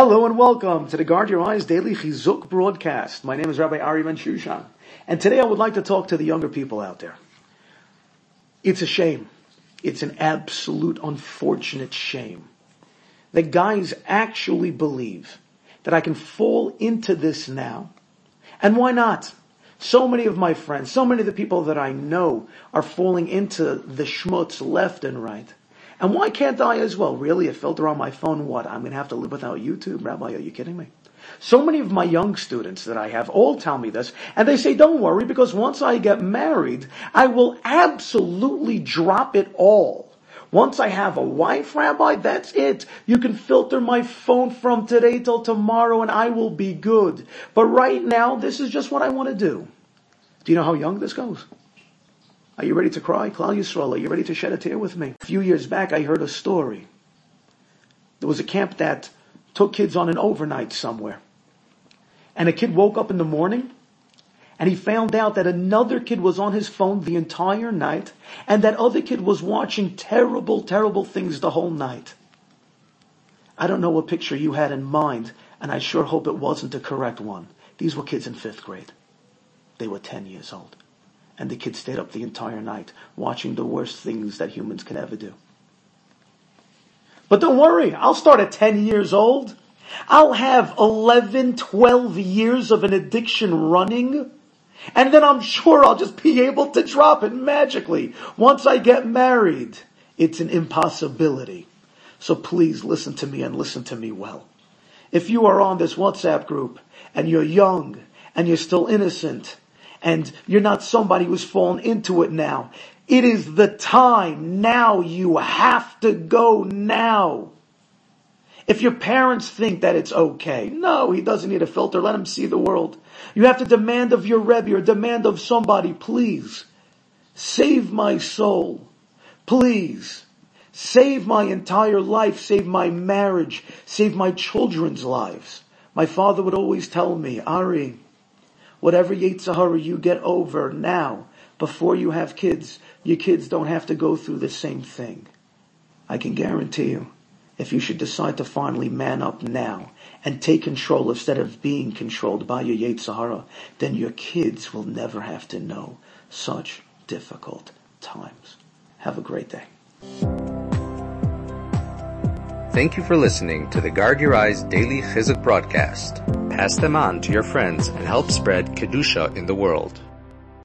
Hello and welcome to the Guard Your Eyes Daily Chizuk broadcast. My name is Rabbi Ari Ben and today I would like to talk to the younger people out there. It's a shame. It's an absolute unfortunate shame that guys actually believe that I can fall into this now. And why not? So many of my friends, so many of the people that I know are falling into the schmutz left and right. And why can't I as well? Really, a filter on my phone? What? I'm going to have to live without YouTube? Rabbi, are you kidding me? So many of my young students that I have all tell me this, and they say, don't worry, because once I get married, I will absolutely drop it all. Once I have a wife, Rabbi, that's it. You can filter my phone from today till tomorrow and I will be good. But right now, this is just what I want to do. Do you know how young this goes? Are you ready to cry? Klal Yisrael, are you ready to shed a tear with me? A few years back, I heard a story. There was a camp that took kids on an overnight somewhere. And a kid woke up in the morning and he found out that another kid was on his phone the entire night and that other kid was watching terrible, terrible things the whole night. I don't know what picture you had in mind and I sure hope it wasn't the correct one. These were kids in fifth grade. They were 10 years old and the kid stayed up the entire night watching the worst things that humans can ever do. But don't worry, I'll start at 10 years old. I'll have 11, 12 years of an addiction running. And then I'm sure I'll just be able to drop it magically once I get married. It's an impossibility. So please listen to me and listen to me well. If you are on this WhatsApp group and you're young and you're still innocent and you're not somebody who's fallen into it now. It is the time now. You have to go now. If your parents think that it's okay, no, he doesn't need a filter. Let him see the world. You have to demand of your Rebbe or demand of somebody, please, save my soul. Please, save my entire life, save my marriage, save my children's lives. My father would always tell me, Ari, Whatever Yetzer Hara you get over now, before you have kids, your kids don't have to go through the same thing. I can guarantee you, if you should decide to finally man up now and take control instead of being controlled by your Yetzer Hara, then your kids will never have to know such difficult times. Have a great day. Thank you for listening to the Guard Your Eyes Daily Chizuk broadcast. Pass them on to your friends and help spread Kedusha in the world.